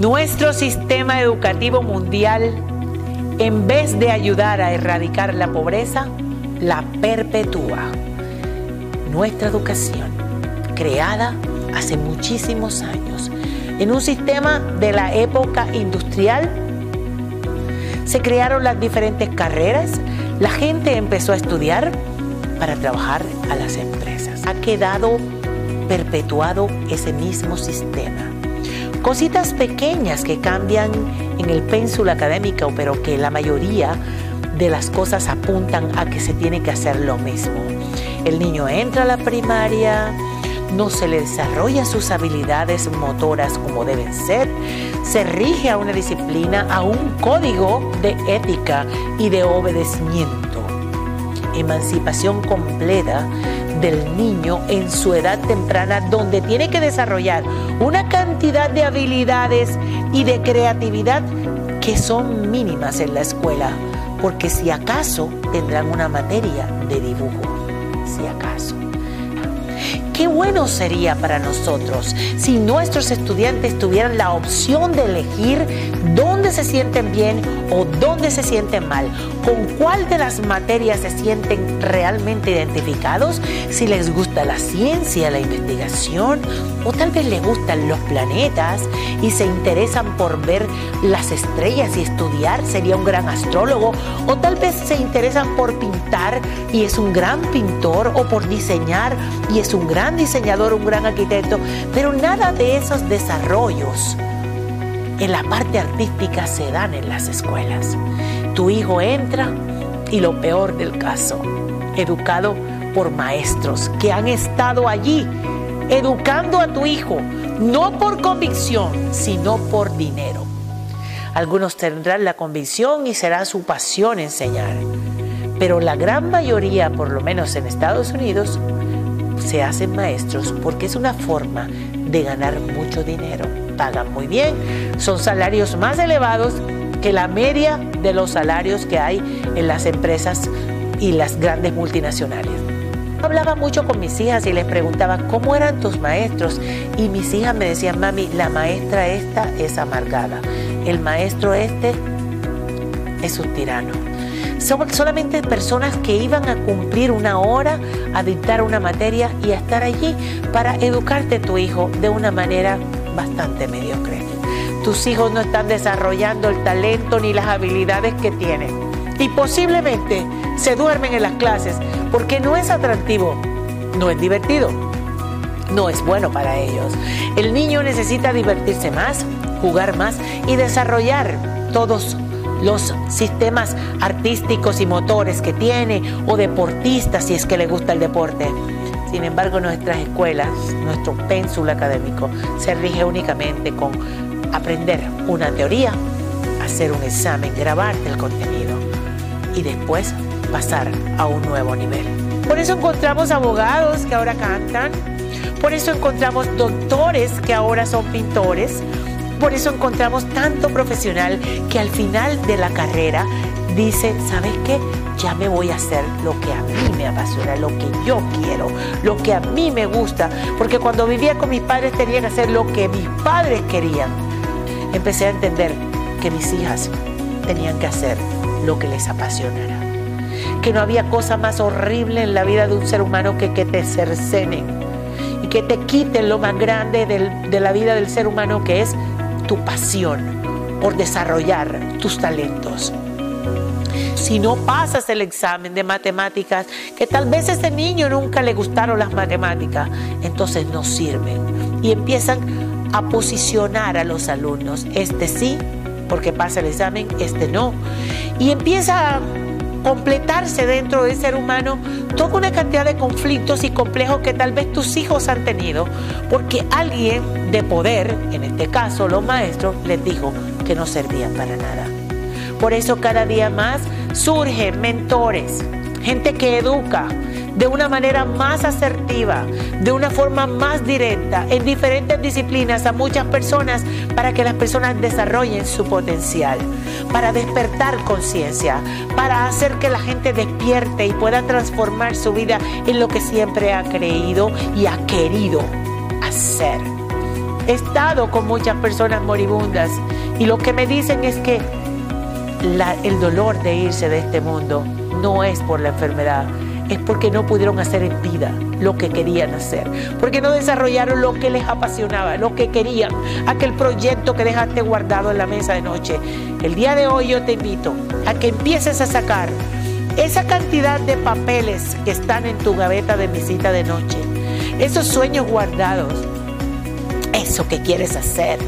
Nuestro sistema educativo mundial, en vez de ayudar a erradicar la pobreza, la perpetúa. Nuestra educación, creada hace muchísimos años, en un sistema de la época industrial, se crearon las diferentes carreras, la gente empezó a estudiar para trabajar a las empresas. Ha quedado perpetuado ese mismo sistema. Cositas pequeñas que cambian en el pénsul académico, pero que la mayoría de las cosas apuntan a que se tiene que hacer lo mismo. El niño entra a la primaria, no se le desarrolla sus habilidades motoras como deben ser, se rige a una disciplina, a un código de ética y de obedecimiento. Emancipación completa del niño en su edad temprana donde tiene que desarrollar una cantidad de habilidades y de creatividad que son mínimas en la escuela, porque si acaso tendrán una materia de dibujo, si acaso. Qué bueno sería para nosotros si nuestros estudiantes tuvieran la opción de elegir dónde se sienten bien o dónde se sienten mal, con cuál de las materias se sienten realmente identificados, si les gusta la ciencia, la investigación, o tal vez les gustan los planetas y se interesan por ver las estrellas y estudiar, sería un gran astrólogo, o tal vez se interesan por pintar y es un gran pintor, o por diseñar y es un gran diseñador, un gran arquitecto, pero nada de esos desarrollos en la parte artística se dan en las escuelas. Tu hijo entra y lo peor del caso, educado por maestros que han estado allí educando a tu hijo, no por convicción, sino por dinero. Algunos tendrán la convicción y será su pasión enseñar, pero la gran mayoría, por lo menos en Estados Unidos, se hacen maestros porque es una forma de ganar mucho dinero. Pagan muy bien, son salarios más elevados que la media de los salarios que hay en las empresas y las grandes multinacionales. Hablaba mucho con mis hijas y les preguntaba cómo eran tus maestros y mis hijas me decían, mami, la maestra esta es amargada, el maestro este es un tirano solamente personas que iban a cumplir una hora, a dictar una materia y a estar allí para educarte tu hijo de una manera bastante mediocre. Tus hijos no están desarrollando el talento ni las habilidades que tienen. Y posiblemente se duermen en las clases porque no es atractivo, no es divertido, no es bueno para ellos. El niño necesita divertirse más, jugar más y desarrollar todos los sistemas artísticos y motores que tiene o deportistas si es que le gusta el deporte. Sin embargo, nuestras escuelas, nuestro pénsul académico se rige únicamente con aprender una teoría, hacer un examen, grabarte el contenido y después pasar a un nuevo nivel. Por eso encontramos abogados que ahora cantan, por eso encontramos doctores que ahora son pintores, por eso encontramos tanto profesional que al final de la carrera dice, ¿sabes qué? Ya me voy a hacer lo que a mí me apasiona, lo que yo quiero, lo que a mí me gusta. Porque cuando vivía con mis padres tenía que hacer lo que mis padres querían. Empecé a entender que mis hijas tenían que hacer lo que les apasionara. Que no había cosa más horrible en la vida de un ser humano que que te cercenen y que te quiten lo más grande de la vida del ser humano que es tu pasión por desarrollar tus talentos. Si no pasas el examen de matemáticas, que tal vez a ese niño nunca le gustaron las matemáticas, entonces no sirven. Y empiezan a posicionar a los alumnos. Este sí, porque pasa el examen, este no. Y empieza completarse dentro del ser humano toda una cantidad de conflictos y complejos que tal vez tus hijos han tenido, porque alguien de poder, en este caso los maestros, les dijo que no servían para nada. Por eso cada día más surgen mentores, gente que educa, de una manera más asertiva, de una forma más directa, en diferentes disciplinas a muchas personas para que las personas desarrollen su potencial, para despertar conciencia, para hacer que la gente despierte y pueda transformar su vida en lo que siempre ha creído y ha querido hacer. He estado con muchas personas moribundas y lo que me dicen es que el dolor de irse de este mundo no es por la enfermedad, es porque no pudieron hacer en vida lo que querían hacer, porque no desarrollaron lo que les apasionaba, lo que querían, aquel proyecto que dejaste guardado en la mesa de noche. El día de hoy yo te invito a que empieces a sacar esa cantidad de papeles que están en tu gaveta de visita de noche, esos sueños guardados eso que quieres hacer,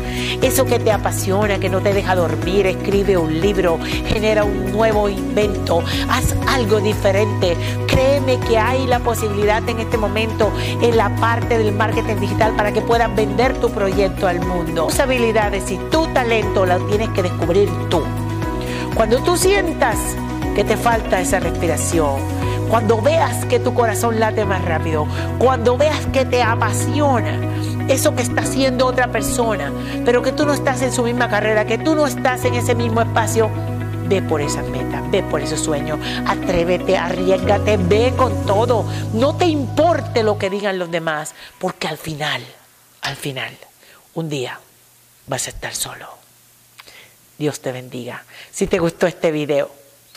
eso que te apasiona, que no te deja dormir, escribe un libro, genera un nuevo invento, haz algo diferente. Créeme que hay la posibilidad en este momento en la parte del marketing digital para que puedas vender tu proyecto al mundo. Tus habilidades y tu talento las tienes que descubrir tú. Cuando tú sientas que te falta esa respiración, cuando veas que tu corazón late más rápido, cuando veas que te apasiona, eso que está haciendo otra persona, pero que tú no estás en su misma carrera, que tú no estás en ese mismo espacio, ve por esas metas, ve por esos sueños, atrévete, arriesgate, ve con todo. No te importe lo que digan los demás, porque al final, al final, un día vas a estar solo. Dios te bendiga. Si te gustó este video,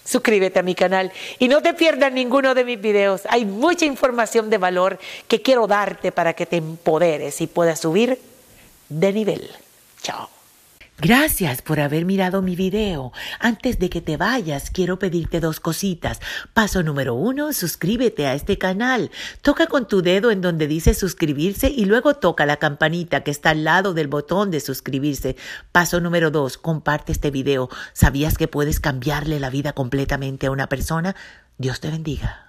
suscríbete a mi canal y no te pierdas ninguno de mis videos. Hay mucha información de valor que quiero darte para que te empoderes y puedas subir de nivel. Chao. Gracias por haber mirado mi video. Antes de que te vayas, quiero pedirte dos cositas. Paso número uno, suscríbete a este canal. Toca con tu dedo en donde dice suscribirse y luego toca la campanita que está al lado del botón de suscribirse. Paso número dos, comparte este video. ¿Sabías que puedes cambiarle la vida completamente a una persona? Dios te bendiga.